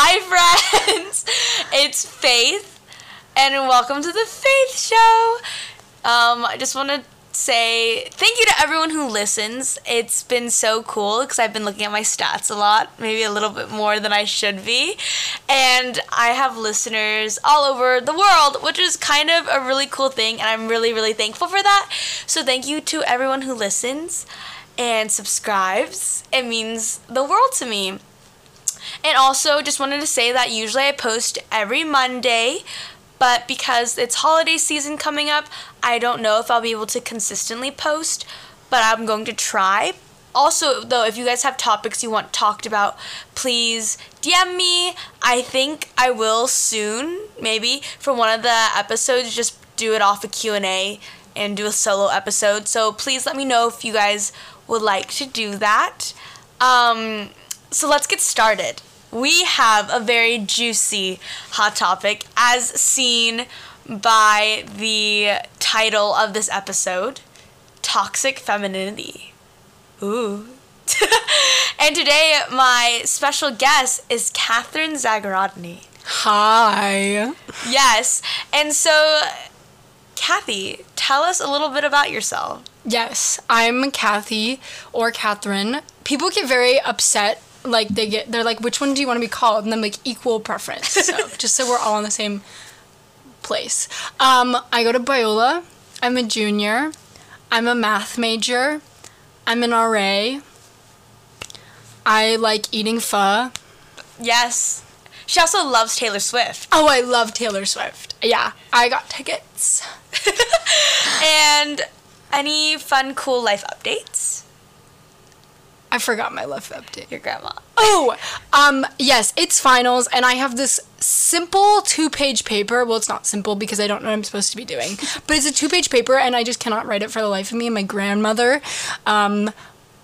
Hi, friends. It's Faith, and welcome to the Faith Show. Um, I just want to say thank you to everyone who listens. It's been so cool because I've been looking at my stats a lot, maybe a little bit more than I should be. And I have listeners all over the world, which is kind of a really cool thing, and I'm really, really thankful for that. So, thank you to everyone who listens and subscribes. It means the world to me. And also, just wanted to say that usually I post every Monday, but because it's holiday season coming up, I don't know if I'll be able to consistently post, but I'm going to try. Also, though, if you guys have topics you want talked about, please DM me. I think I will soon, maybe for one of the episodes, just do it off a Q&A and do a solo episode. So please let me know if you guys would like to do that. Um, so let's get started. We have a very juicy hot topic as seen by the title of this episode Toxic Femininity. Ooh. and today, my special guest is Catherine Zagarodny. Hi. Yes. And so, Kathy, tell us a little bit about yourself. Yes, I'm Kathy or Catherine. People get very upset. Like they get, they're like, "Which one do you want to be called?" And I'm like, "Equal preference." So just so we're all in the same place. Um, I go to Biola. I'm a junior. I'm a math major. I'm an RA. I like eating pho. Yes. She also loves Taylor Swift. Oh, I love Taylor Swift. Yeah, I got tickets. and any fun, cool life updates? I forgot my life update. Your grandma. Oh, um, yes, it's finals, and I have this simple two-page paper. Well, it's not simple because I don't know what I'm supposed to be doing, but it's a two-page paper, and I just cannot write it for the life of me. And my grandmother, um,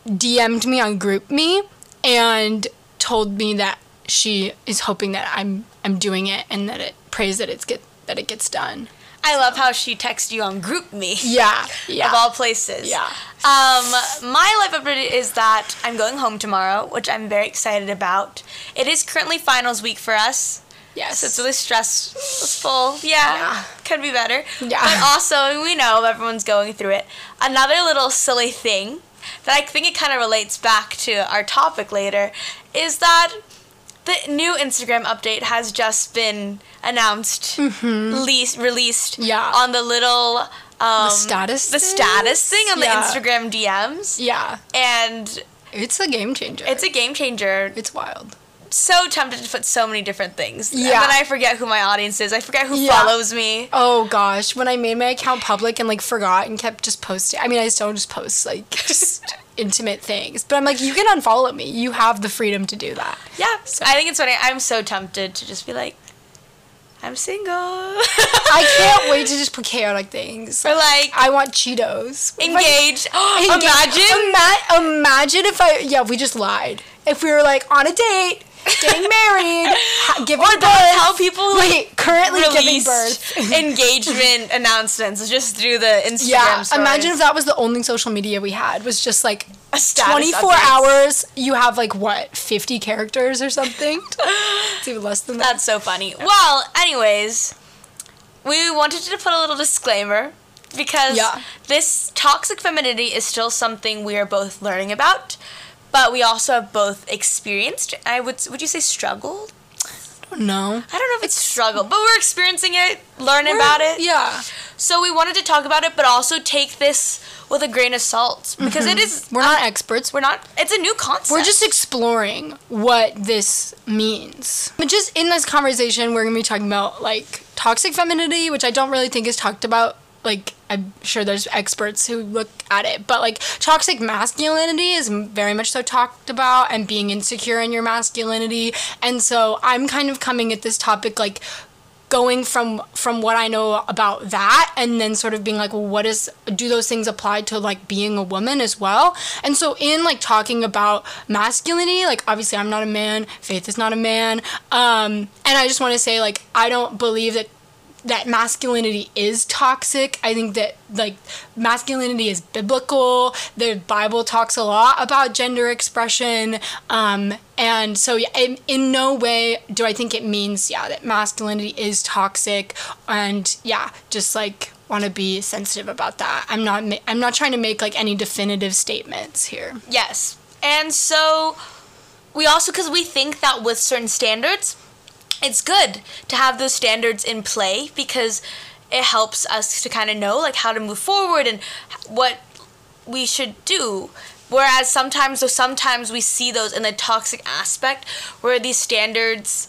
DM'd me on GroupMe and told me that she is hoping that I'm I'm doing it and that it prays that it's get that it gets done. I love how she texted you on GroupMe. Yeah, yeah. Of all places. Yeah. Um, my life update is that I'm going home tomorrow, which I'm very excited about. It is currently finals week for us. Yes. So it's really stressful. Yeah. Yeah. Could be better. Yeah. But also, we know everyone's going through it. Another little silly thing that I think it kind of relates back to our topic later is that the new Instagram update has just been announced, least, released Mm-hmm. Yeah. on the little um, status the status thing on Yeah. the Instagram DMs, Yeah, and it's a game changer. it's a game changer. it's wild. So tempted to put so many different things, and Yeah. then I forget who my audience is. I forget who Yeah. follows me. Oh gosh, when I made my account public and like forgot and kept just posting. I mean, I still just post like just intimate things, but I'm like, you can unfollow me. You have the freedom to do that. Yeah, So- I think it's funny. I'm so tempted to just be like, I'm single. I can't wait to just put chaotic things. Or like I want Cheetos. What if engaged. Engage- Imagine. Ima- imagine if I yeah we just lied. If we were like on a date, getting married, giving Or birth. how people like, Wait, currently giving birth. engagement announcements just through the Instagram. Yeah, stories. imagine if that was the only social media we had was just like A 24 updates. hours. You have like what 50 characters or something? it's even less than that. That's so funny. Well, anyways, we wanted to put a little disclaimer because Yeah. this toxic femininity is still something we are both learning about, but we also have both experienced. I would would you say struggled? no. I don't know if it's struggle, but we're experiencing it, learning about it. Yeah. So we wanted to talk about it, but also take this with a grain of salt because it mm-hmm. is. We're not experts. We're not. It's a new concept. We're just exploring what this means. But just in this conversation, we're gonna be talking about like toxic femininity, which I don't really think is talked about. Like I'm sure there's experts who look at it, but like toxic masculinity is very much so talked about, and being insecure in your masculinity. And so I'm kind of coming at this topic like going from from what I know about that and then sort of being like well what is do those things apply to like being a woman as well and so in like talking about masculinity like obviously I'm not a man Faith is not a man um and I just want to say like I don't believe that that masculinity is toxic. I think that like masculinity is biblical. The Bible talks a lot about gender expression. Um, and so yeah, in, in no way do I think it means yeah that masculinity is toxic. And yeah, just like want to be sensitive about that. I'm not ma- I'm not trying to make like any definitive statements here. Yes. And so we also because we think that with certain standards it's good to have those standards in play because it helps us to kind of know like how to move forward and what we should do. Whereas sometimes so sometimes we see those in the toxic aspect where these standards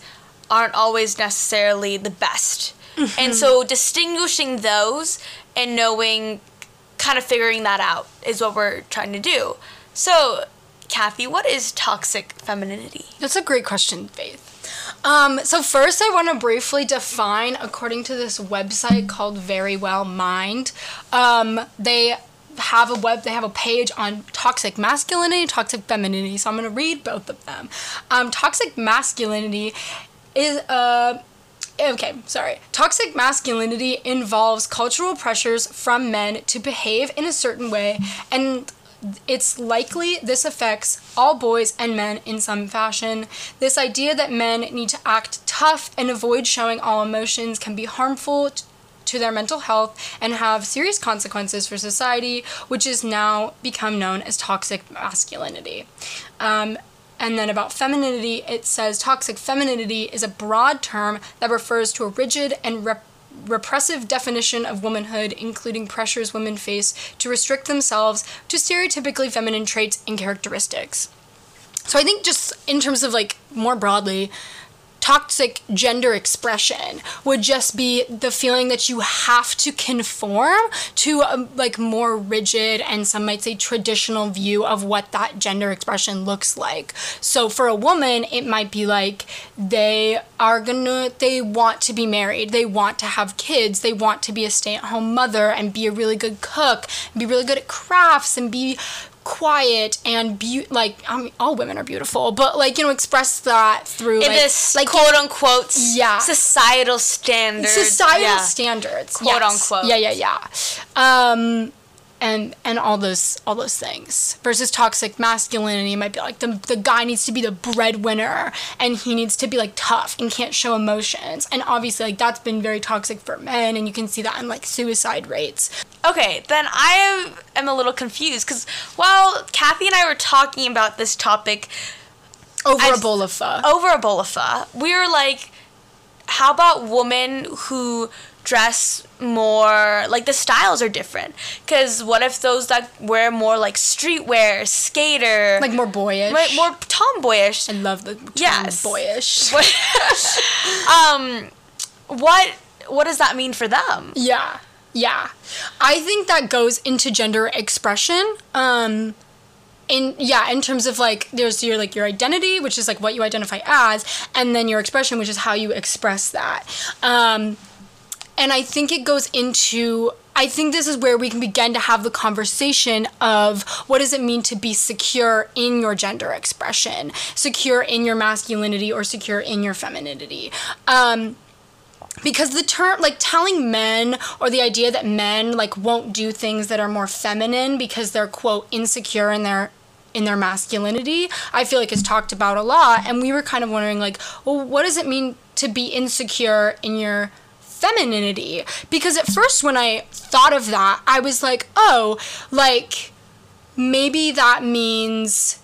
aren't always necessarily the best. And mm-hmm. so distinguishing those and knowing kind of figuring that out is what we're trying to do. So kathy what is toxic femininity? That's a great question, Faith. Um, so first, I want to briefly define, according to this website called Verywell Mind, um, they have a web, they have a page on toxic masculinity, toxic femininity. So I'm going to read both of them. Um, toxic masculinity is uh, Okay, sorry. Toxic masculinity involves cultural pressures from men to behave in a certain way, and it's likely this affects all boys and men in some fashion. This idea that men need to act tough and avoid showing all emotions can be harmful t- to their mental health and have serious consequences for society, which is now become known as toxic masculinity. Um, and then about femininity, it says toxic femininity is a broad term that refers to a rigid and rep- repressive definition of womanhood, including pressures women face to restrict themselves to stereotypically feminine traits and characteristics. So I think just in terms of like more broadly, toxic gender expression would just be the feeling that you have to conform to a like more rigid and some might say traditional view of what that gender expression looks like. So for a woman, it might be like they are gonna they want to be married, they want to have kids, they want to be a stay-at-home mother and be a really good cook, be really good at crafts and be quiet and be like I mean all women are beautiful, but like you know express that through in like, this like quote unquote Yeah. societal standards societal yeah. standards, Quote, yes. unquote. Yeah, yeah, yeah. Um, and and all those all those things versus toxic masculinity. Might be like the the guy needs to be the breadwinner and he needs to be like tough and can't show emotions. And obviously like that's been very toxic for men and you can see that in like suicide rates. Okay, then I am a little confused because while Kathy and I were talking about this topic over I a bowl of pho. over a bowl of pho, we were like, how about women who dress more like the styles are different? Because what if those that wear more like streetwear, skater, like more boyish. like more tomboyish? I love the term Yes. boyish. um, what what does that mean for them? Yeah. Yeah. I think that goes into gender expression. Um in yeah, in terms of like there's your like your identity, which is like what you identify as, and then your expression, which is how you express that. Um and I think it goes into I think this is where we can begin to have the conversation of what does it mean to be secure in your gender expression, secure in your masculinity or secure in your femininity. Um, because the term like telling men or the idea that men like won't do things that are more feminine because they're quote insecure in their in their masculinity i feel like is talked about a lot and we were kind of wondering like well what does it mean to be insecure in your femininity because at first when i thought of that i was like oh like maybe that means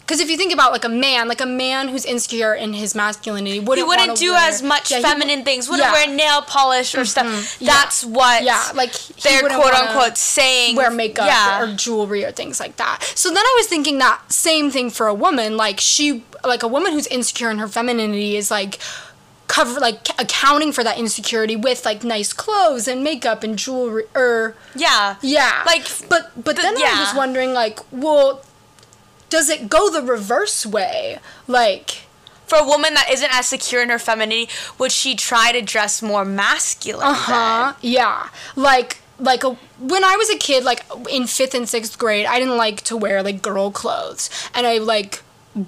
because if you think about like a man, like a man who's insecure in his masculinity, wouldn't He wouldn't do wear- as much Yeah, he feminine things. Wouldn't yeah. wear nail polish or stuff. Mm-hmm. Yeah. That's what. Yeah, like he they're quote unquote saying. wear makeup Yeah. or jewelry or things like that. So then I was thinking that same thing for a woman. Like she, like a woman who's insecure in her femininity is like cover like accounting for that insecurity with like nice clothes and makeup and jewelry or yeah. yeah Like, but but the- then I was wondering like well does it go the reverse way like For a woman that isn't as secure in her femininity, would she try to dress more masculine? Uh-huh. Yeah. Like like a, when I was a kid, like in fifth and sixth grade, I didn't like to wear like girl clothes, and I like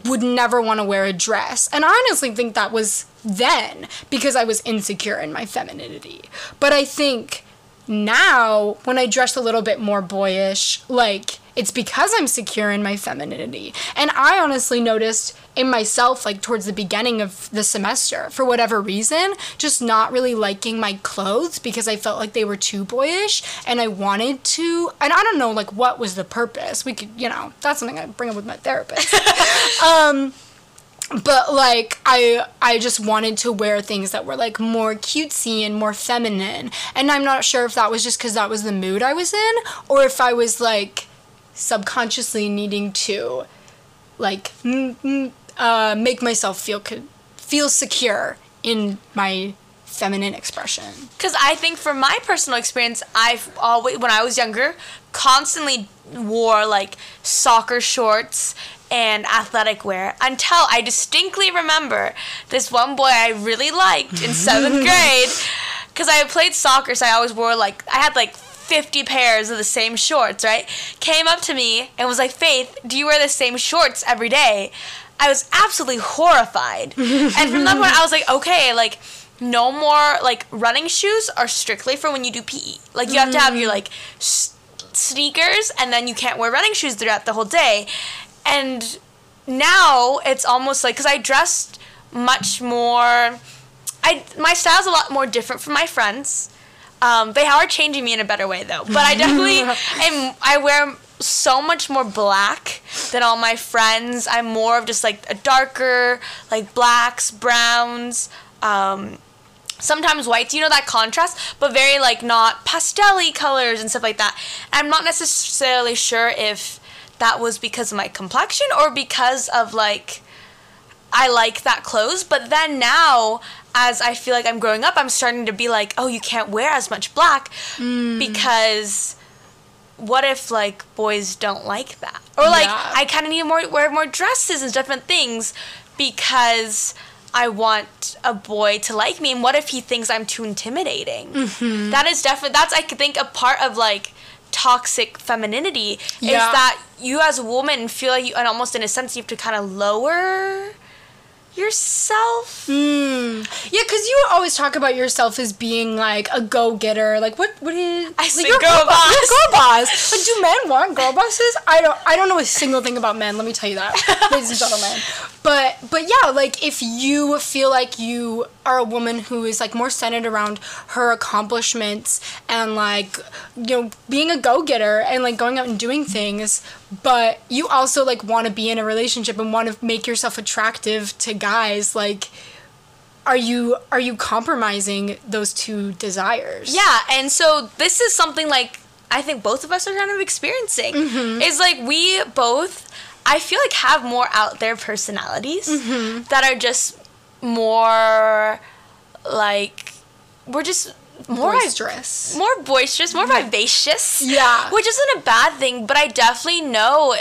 would never want to wear a dress. And I honestly think that was then because I was insecure in my femininity. But I think now when I dress a little bit more boyish, like it's because I'm secure in my femininity. And I honestly noticed in myself, like towards the beginning of the semester, for whatever reason, just not really liking my clothes because I felt like they were too boyish and I wanted to. And I don't know, like, what was the purpose? We could, you know, that's something I bring up with my therapist. um, but like I I just wanted to wear things that were like more cutesy and more feminine. And I'm not sure if that was just cuz that was the mood I was in or if I was like subconsciously needing to like m- m- uh, make myself feel co- feel secure in my feminine expression. Because I think from my personal experience, I've always, when I was younger, constantly wore like soccer shorts and athletic wear until I distinctly remember this one boy I really liked in seventh grade. Because I played soccer, so I always wore like, I had like 50 pairs of the same shorts, right? Came up to me and was like, Faith, do you wear the same shorts every day? I was absolutely horrified. and from that point, I was like, okay, like, no more, like, running shoes are strictly for when you do PE. Like, you have to have your, mm. like, s- sneakers, and then you can't wear running shoes throughout the whole day. And now it's almost like, because I dressed much more. I my style's a lot more different from my friends. Um, they are changing me in a better way though. But I definitely am. I wear so much more black than all my friends. I'm more of just like a darker, like blacks, browns. Um, sometimes whites, you know that contrast, but very like not pastelly colors and stuff like that. I'm not necessarily sure if that was because of my complexion or because of like I like that clothes, but then now as I feel like I'm growing up, I'm starting to be like, oh, you can't wear as much black mm. because what if like boys don't like that? Or like Yeah. I kind of need more wear more dresses and different things because I want a boy to like me. And what if he thinks I'm too intimidating? Mm-hmm. That is definitely that's I think a part of like toxic femininity is that you as a woman feel like you and almost in a sense you have to kind of lower yourself. Mm. Yeah, because you always talk about yourself as being like a go getter. Like what? What is? I like, say girl bo- boss. a girl boss. Like, do men want girl bosses? I don't. I don't know a single thing about men. Let me tell you that, ladies and gentlemen. But but yeah, like if you feel like you are a woman who is like more centered around her accomplishments and like you know being a go getter and like going out and doing things, but you also like want to be in a relationship and want to make yourself attractive to guys, like are you are you compromising those two desires? Yeah, and so this is something like I think both of us are kind of experiencing. Mm-hmm. Is like we both I feel like have more out there personalities mm-hmm. that are just more like we're just more boisterous. more boisterous, more vivacious. Yeah. Which isn't a bad thing, but I definitely know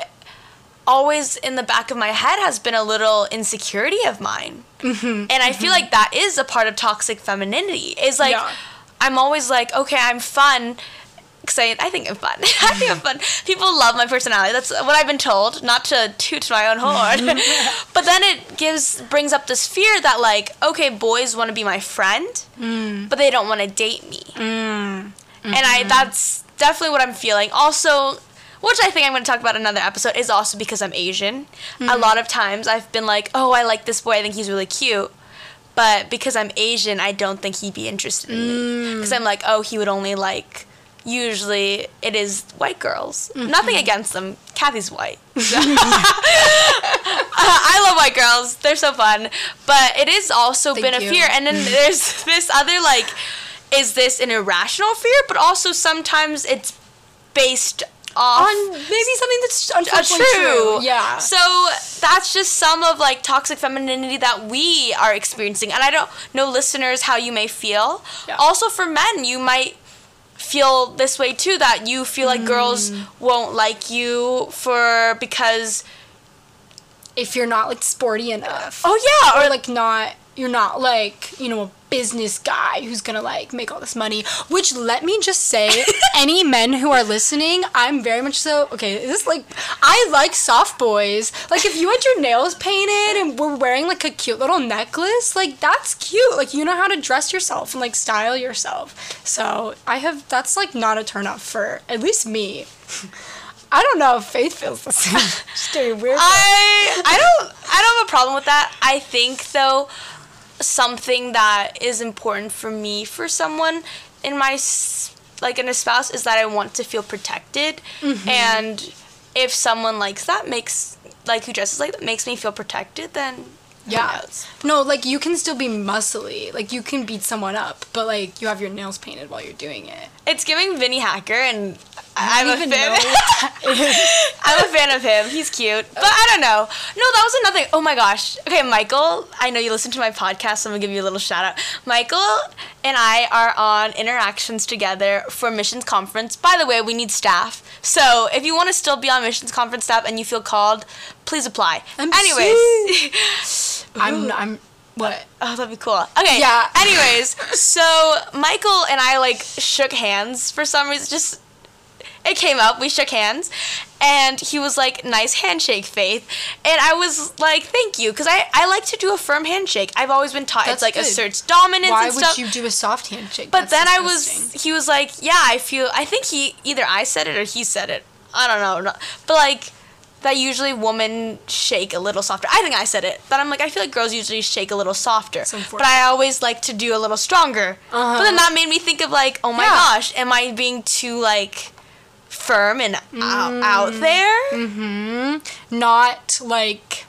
always in the back of my head has been a little insecurity of mine. Mm-hmm. And I feel like that is a part of toxic femininity. Is like Yeah. I'm always like, okay, I'm fun. Cause I, I think I'm fun. I think I'm fun. People love my personality. That's what I've been told. Not to toot my own horn, but then it gives brings up this fear that like, okay, boys want to be my friend, mm. but they don't want to date me. Mm. And I mm-hmm. that's definitely what I'm feeling. Also, which I think I'm going to talk about another episode is also because I'm Asian. A mm-hmm. lot of times I've been like, "Oh, I like this boy. I think he's really cute." But because I'm Asian, I don't think he'd be interested in me. Mm. Because I'm like, "Oh, he would only like usually it is white girls. Mm-hmm. Nothing against them. Kathy's white. I love white girls. They're so fun. But it is also Thank been a fear. And then there's this other like is this an irrational fear? But also sometimes it's based off On maybe something that's unfortunately true. Yeah. So that's just some of like toxic femininity that we are experiencing, and I don't know listeners how you may feel. Yeah. Also for men, you might feel this way too that you feel like girls Mm. won't like you for because if you're not like sporty enough. oh yeah or or like not you're not like, you know, a business guy who's gonna like make all this money. Which let me just say, any men who are listening, I'm very much so okay. Is this like I like soft boys. Like if you had your nails painted and were wearing like a cute little necklace, like that's cute. Like you know how to dress yourself and like style yourself. So I have that's like not a turn off for at least me. I don't know if Faith feels the same. Just getting weird. I I don't I don't have a problem with that. I think though something that is important for me for someone in my like in a spouse is that I want to feel protected mm-hmm. and if someone likes that makes like who dresses like that makes me feel protected then Yeah. No, like you can still be muscly. Like you can beat someone up, but like you have your nails painted while you're doing it. It's giving Vinnie Hacker and I'm a fan. know what that is. I'm a fan of him. He's cute. But I don't know. No, that was another. Oh my gosh. Okay, Michael, I know you listen to my podcast, so I'm going to give you a little shout out. Michael and I are on interactions together for missions conference. By the way, we need staff. So if you want to still be on missions conference staff and you feel called, please apply. I'm Anyways. I'm I'm what? Oh, that'd be cool. Okay. Yeah. Anyways, so Michael and I like shook hands for some reason. Just it came up. We shook hands, and he was like, "Nice handshake, Faith." And I was like, "Thank you," because I I like to do a firm handshake. I've always been taught That's it's like good. asserts dominance Why and would stuff. you do a soft handshake? but That's then I was. He was like, "Yeah, I feel." I think he either I said it or he said it. I don't know. no- But like. That usually women shake a little softer. I think I said it. But I'm like, I feel like girls usually shake a little softer. But I always like to do a little stronger. Uh-huh. But then that made me think of like, oh my Yeah. gosh, am I being too like firm and out, out Mm. there? not like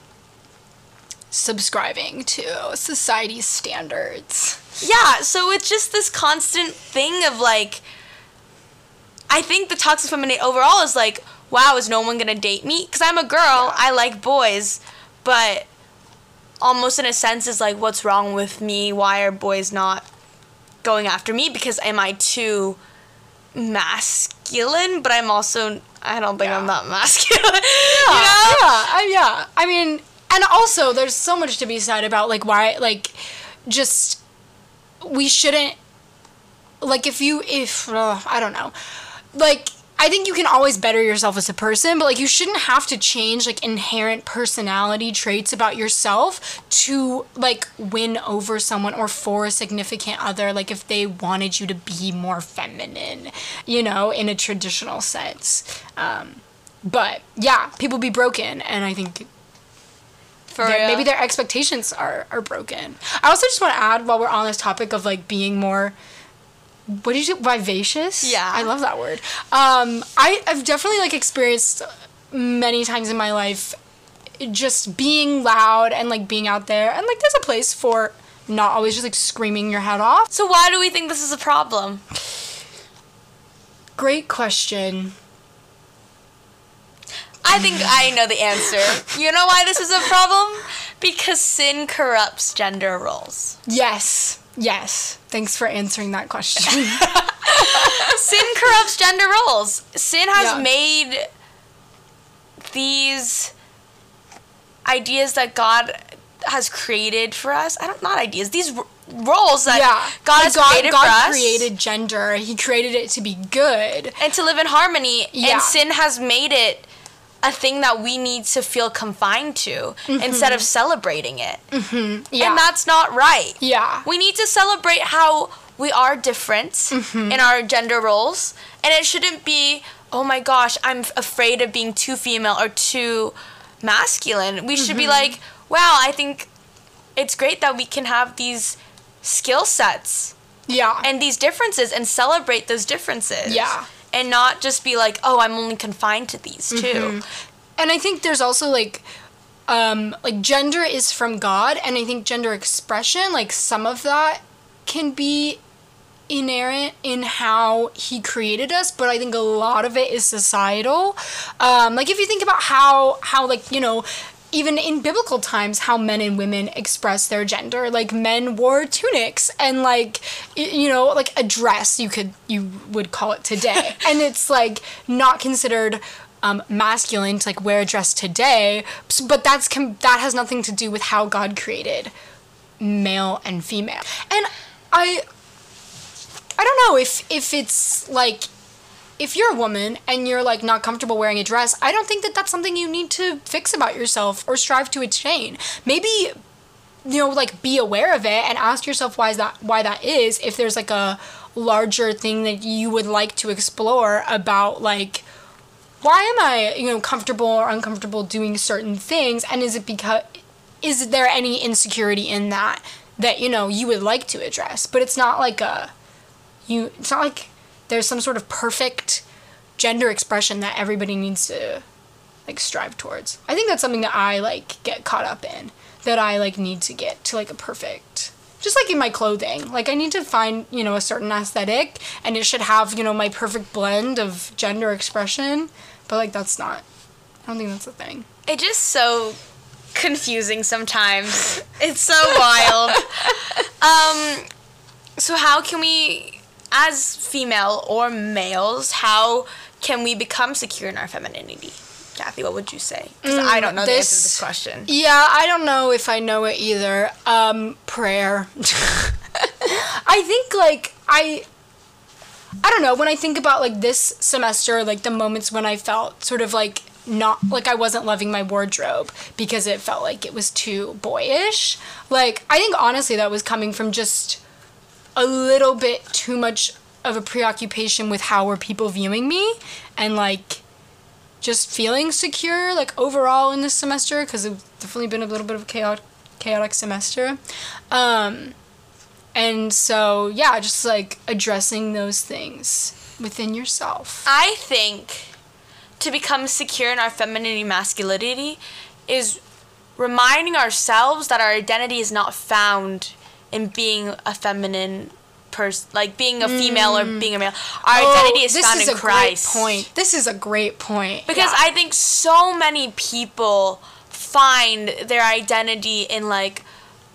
subscribing to society's standards. Yeah, so it's just this constant thing of like I think the toxic femininity overall is like, wow, is no one gonna date me? Because I'm a girl, I like boys, but almost in a sense is like, what's wrong with me? Why are boys not going after me? Because am I too masculine? But I'm also, I don't think I'm that masculine. you Yeah, know? yeah, I, yeah. I mean, and also there's so much to be said about like why like just we shouldn't like if you if uh, I don't know like I think you can always better yourself as a person, but like you shouldn't have to change like inherent personality traits about yourself to like win over someone or for a significant other. Like if they wanted you to be more feminine, you know, in a traditional sense. Um, but yeah, people be broken, and I think For their- maybe their expectations are are broken. I also just want to add while we're on this topic of like being more what did you say? vivacious? Yeah. I love that word. Um, I I've definitely like experienced many times in my life just being loud and like being out there and like there's a place for not always just like screaming your head off. So why do we think this is a problem? Great question. I think I know the answer. You know why this is a problem? Because sin corrupts gender roles. Yes. Yes. Thanks for answering that question. Sin corrupts gender roles. Sin has Yeah. made these ideas that God has created for us. I don't not ideas. These r- roles that yeah. God has God, created God for us. created gender. He created it to be good. and to live in harmony. Yeah. And sin has made it a thing that we need to feel confined to instead of celebrating it. Yeah. And that's not right. yeah. We need to celebrate how we are different Mm-hmm. in our gender roles. And it shouldn't be, oh my gosh, I'm afraid of being too female or too masculine. We should be Mm-hmm. like, wow, I think it's great that we can have these skill sets yeah. and these differences and celebrate those differences. Yeah. And not just be like, oh, I'm only confined to these Mm-hmm. 2 and I think there's also like um like gender is from God and I think gender expression like some of that can be inerrant in how he created us but I think a lot of it is societal um like if you think about how how like you know even in biblical times how men and women express their gender. Like men wore tunics and like you know like a dress you could you would call it today. And it's like not considered um, masculine to like wear a dress today but that's com- that has nothing to do with how god created male and female. And I I don't know if if it's like if you're a woman and you're like not comfortable wearing a dress, I don't think that that's something you need to fix about yourself or strive to attain. Maybe you know like be aware of it and ask yourself why is that why that is if there's like a larger thing that you would like to explore about like why am I, you know, comfortable or uncomfortable doing certain things and is it because is there any insecurity in that that you know you would like to address but it's not like a you it's not like there's some sort of perfect gender expression that everybody needs to like strive towards i think that's something that i like get caught up in that i like need to get to like a perfect just like in my clothing like i need to find you know a certain aesthetic and it should have you know my perfect blend of gender expression but like that's not i don't think that's a thing It just so confusing sometimes. It's so wild. um, so how can we, as female or males, how can we become secure in our femininity? Kathy, what would you say? Because I don't know the answer to this question. Yeah, I don't know if I know it either. Um, prayer. I think like I I don't know, when I think about like this semester, like the moments when I felt sort of like not like I wasn't loving my wardrobe because it felt like it was too boyish. Like I think honestly that was coming from just a little bit too much of a preoccupation with how were people viewing me and like just feeling secure like overall in this semester because it's definitely been a little bit of a chaotic chaotic semester. Um and so yeah just like addressing those things within yourself. I think to become secure in our femininity masculinity is reminding ourselves that our identity is not found in being a feminine person like being a female or being a male. Our identity is Oh, this found is in a christ. great point. This is a great point. Because Yeah. i think so many people find their identity in like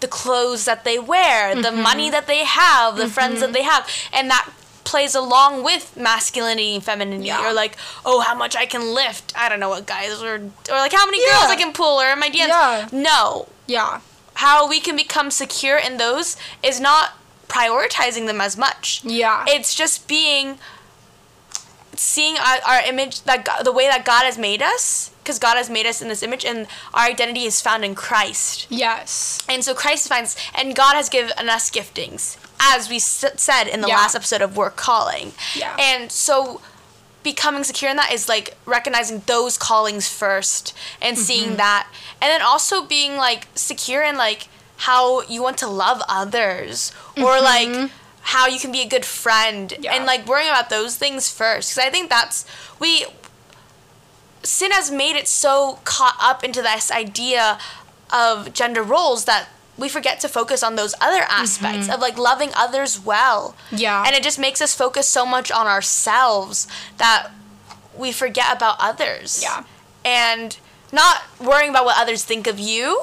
the clothes that they wear the Mm-hmm. money that they have the friends that they have and that plays along with masculinity and femininity Yeah. or like oh how much i can lift. I don't know what guys or or like how many girls i can pull or am i dance Yeah. no. Yeah how we can become secure in those is not prioritizing them as much. Yeah. It's just being seeing our, our image that God, the way that God has made us because God has made us in this image and our identity is found in Christ. Yes. And so Christ finds and God has given us giftings as we s- said in the Yeah. last episode of Work Calling. Yeah. and so becoming secure in that is like recognizing those callings first and Mm-hmm. seeing that and then also being like secure in like how you want to love others or like how you can be a good friend Mm-hmm. Yeah. and like worrying about those things first because i think that's we sin has made it so caught up into this idea of gender roles that we forget to focus on those other aspects of like loving others well Mm-hmm. Yeah. and it just makes us focus so much on ourselves that we forget about others Yeah. and not worrying about what others think of you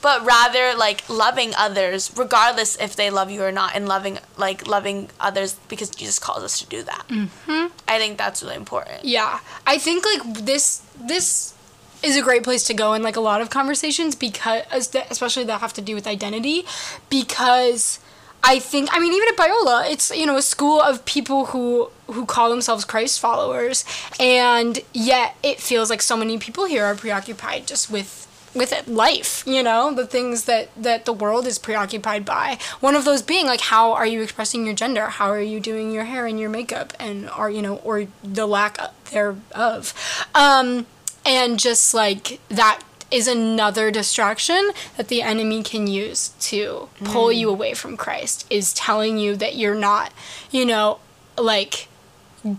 but rather like loving others regardless if they love you or not and loving like loving others because jesus calls us to do that mm-hmm. i think that's really important Yeah, I think like this this is a great place to go in like a lot of conversations because especially that have to do with identity because I think I mean even at Biola it's you know a school of people who who call themselves Christ followers and yet it feels like so many people here are preoccupied just with with it, life, you know, the things that that the world is preoccupied by. One of those being like how are you expressing your gender? How are you doing your hair and your makeup and are you know or the lack thereof. Um and just like that is another distraction that the enemy can use to pull you away from Christ is telling you that you're not, you know, like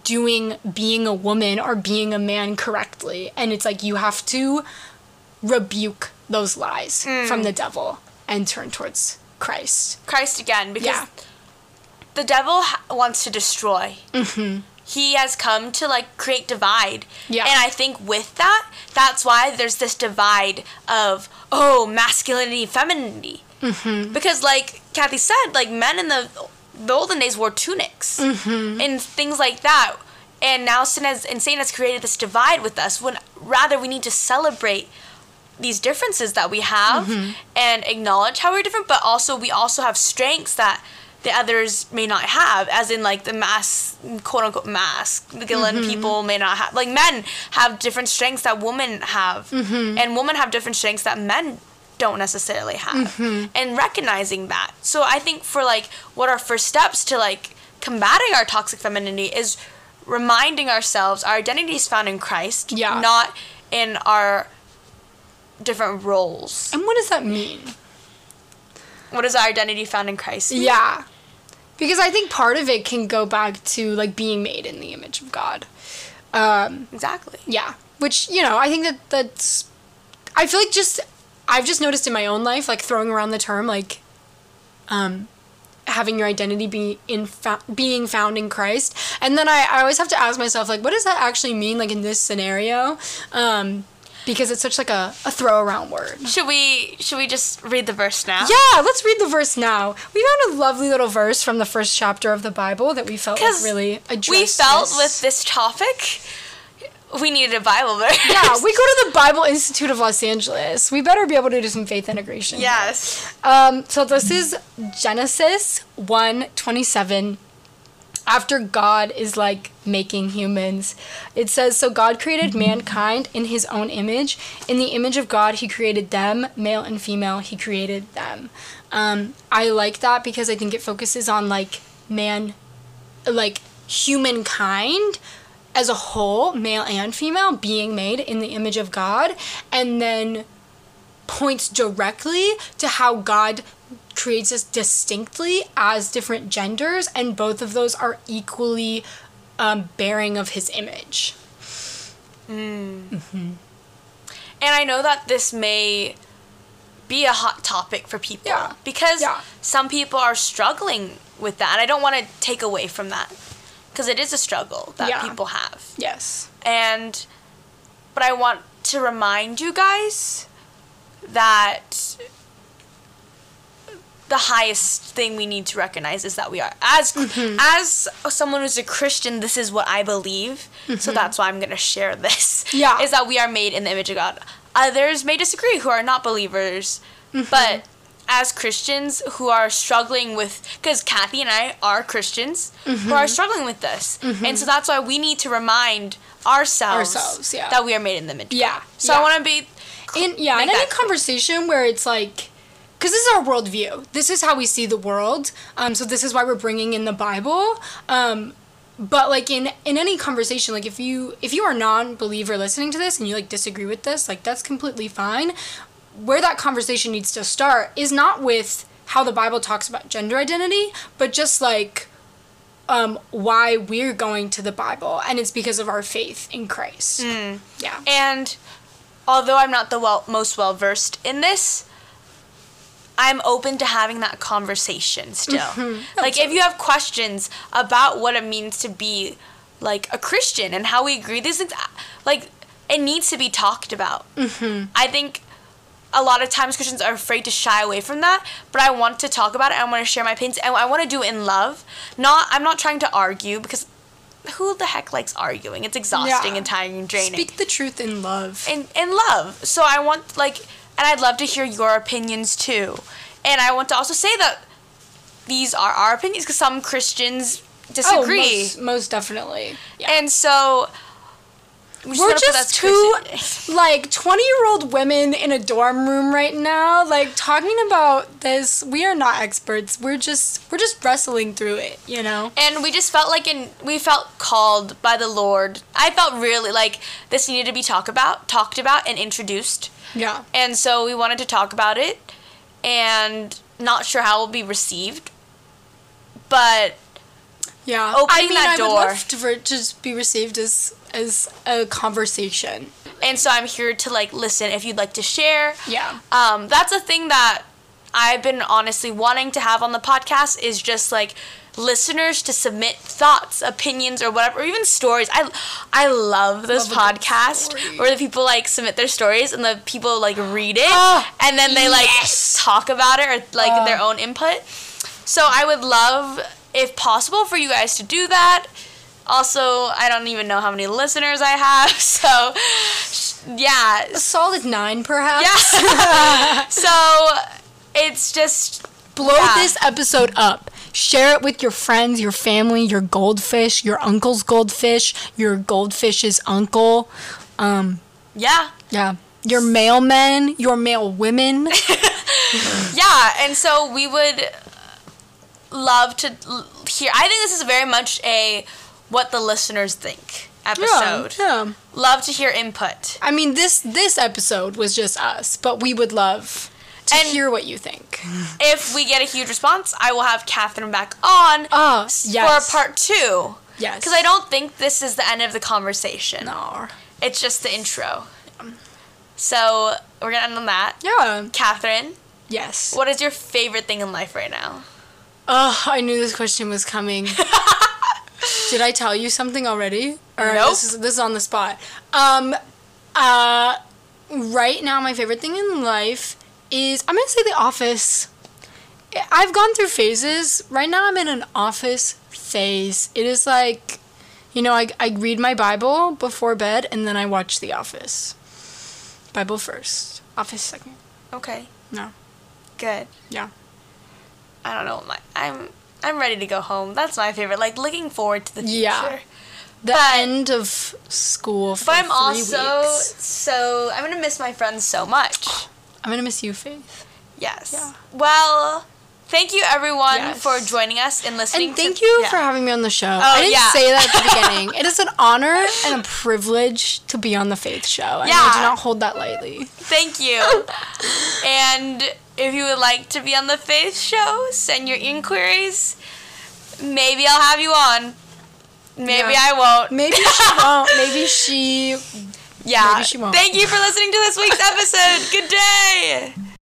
doing being a woman or being a man correctly and it's like you have to rebuke those lies from the devil and turn towards Christ. christ again because Yeah. the devil ha- wants to destroy mm-hmm. He has come to like create divide Yeah. and i think with that that's why there's this divide of oh masculinity femininity mm-hmm. because like kathy said like men in the, the olden days wore tunics Mm-hmm. and things like that and now sin has and satan has created this divide with us when rather we need to celebrate these differences that we have Mm-hmm. and acknowledge how we're different but also we also have strengths that the others may not have, as in like the mass, quote unquote, masculine Mm-hmm. people may not have. Like men have different strengths that women have, Mm-hmm. and women have different strengths that men don't necessarily have, Mm-hmm. and recognizing that. So I think for like what our first steps to like combating our toxic femininity is reminding ourselves our identity is found in Christ, Yeah. not in our different roles. And what does that mean? What is our identity found in Christ? Yeah. Because I think part of it can go back to like being made in the image of God. Um, Exactly. yeah. Which, you know, I think that that's I feel like just I've just noticed in my own life like throwing around the term like um having your identity be in fa- being found in Christ. And then I, I always have to ask myself like what does that actually mean like in this scenario? Um because it's such like a, a throw around word. Should we should we just read the verse now? Yeah, let's read the verse now. We found a lovely little verse from the first chapter of the Bible that we felt like really addressed. we felt this. with this topic, we needed a Bible verse. Yeah, we go to the Bible Institute of Los Angeles. We better be able to do some faith integration. yes. Um, so this is Genesis 1 27. After God is like making humans, it says, So God created mankind in his own image. In the image of God, he created them, male and female, he created them. Um, I like that because I think it focuses on like man, like humankind as a whole, male and female, being made in the image of God. And then points directly to how God creates us distinctly as different genders, and both of those are equally um, bearing of His image. And I know that this may be a hot topic for people Yeah. because Yeah. some people are struggling with that. And I don't want to take away from that because it is a struggle that Yeah. people have. Yes. And but I want to remind you guys that the highest thing we need to recognize is that we are as Mm-hmm. as someone who's a Christian this is what I believe so that's why I'm going to share this Mm-hmm. Yeah. is that we are made in the image of God others may disagree who are not believers Mm-hmm. but as Christians who are struggling with because Kathy and I are Christians who Mm-hmm. are struggling with this and so that's why we need to remind ourselves, Ourselves, yeah. that we are made in the image of Yeah, God. so yeah. I want to be in yeah in any conversation where it's like because this is our worldview. This is how we see the world. Um, so this is why we're bringing in the bible. Um, but like in in any conversation like if you if you are a non-believer listening to this and you like disagree with this like that's completely fine. Where that conversation needs to start is not with how the bible talks about gender identity but just like um, why we're going to the bible and it's because of our faith in christ. Yeah. And although I'm not the well, most well versed in this, I'm open to having that conversation still. Mm-hmm. Like if you have questions about what it means to be like a Christian and how we agree, these things, like it needs to be talked about. Mm-hmm. I think a lot of times Christians are afraid to shy away from that, but I want to talk about it. I want to share my opinions, and I want to do it in love. Not, I'm not trying to argue because who the heck likes arguing? It's exhausting Yeah. and tiring and draining speak the truth in love in in love. So I want like, and I'd love to hear your opinions too. And I want to also say that these are our opinions because some Christians oh, disagree, Oh, most, most definitely. Yeah. and so we We're just two like 20 year old women in a dorm room right now, like talking about this. We are not experts. We're just we're just wrestling through it, you know? and we just felt like in we felt called by the Lord. I felt really like this needed to be talked about, talked about, and introduced. Yeah. And so we wanted to talk about it and not sure how it will be received. But Yeah. Opening I mean, that I door. would love to for to just be received as as a conversation. and so I'm here to like listen if you'd like to share. Yeah. Um that's a thing that I've been honestly wanting to have on the podcast is just like listeners to submit thoughts, opinions or whatever, or even stories. I I love this Love a good podcasts story. where the people like submit their stories and the people like read it Ah, and then they like talk about it or like Ah. their own input. So I would love if possible for you guys to do that. Also, I don't even know how many listeners I have. So yeah, A solid nine, perhaps. yeah. so it's just Blow Yeah. this episode up. Share it with your friends, your family, your goldfish, your uncle's goldfish, your goldfish's uncle. Um, Yeah. yeah. Your mailmen, your male women. Yeah, and so we would love to l- hear. I think this is very much a what the listeners think episode. Yeah, yeah. Love to hear input. I mean, this this episode was just us, but we would love to And- hear what you think. If we get a huge response, I will have Catherine back on Oh, yes. for part two. Yes. Because I don't think this is the end of the conversation. No. It's just the intro. Um. So we're gonna end on that. Yeah. Catherine, Yes. what is your favorite thing in life right now? Oh, I knew this question was coming. Did I tell you something already? Or Nope. this is this is on the spot. Um uh right now my favorite thing in life is I'm gonna say the office. I've gone through phases. Right now I'm in an office phase. It is like you know, I, I read my Bible before bed and then I watch The Office. Bible first, Office second. Okay, No. good. Yeah. I don't know. My I'm I'm ready to go home. That's my favorite. Like looking forward to the future. Yeah. The But- end of school for But I'm also weeks. so I'm gonna miss my friends so much. I'm gonna miss you, Faith. Yes. Yeah. Well, thank you everyone Yes. for joining us and listening. And thank to, you Yeah. for having me on the show. Oh, I didn't yeah. say that at the beginning. It is an honor and a privilege to be on the Faith Show. And I Yeah. do not hold that lightly. Thank you. and if you would like to be on the Faith Show, send your inquiries. Maybe I'll have you on. Maybe Yeah. I won't. Maybe she won't. Maybe she Yeah. maybe she won't. Thank you for listening to this week's episode. Good day.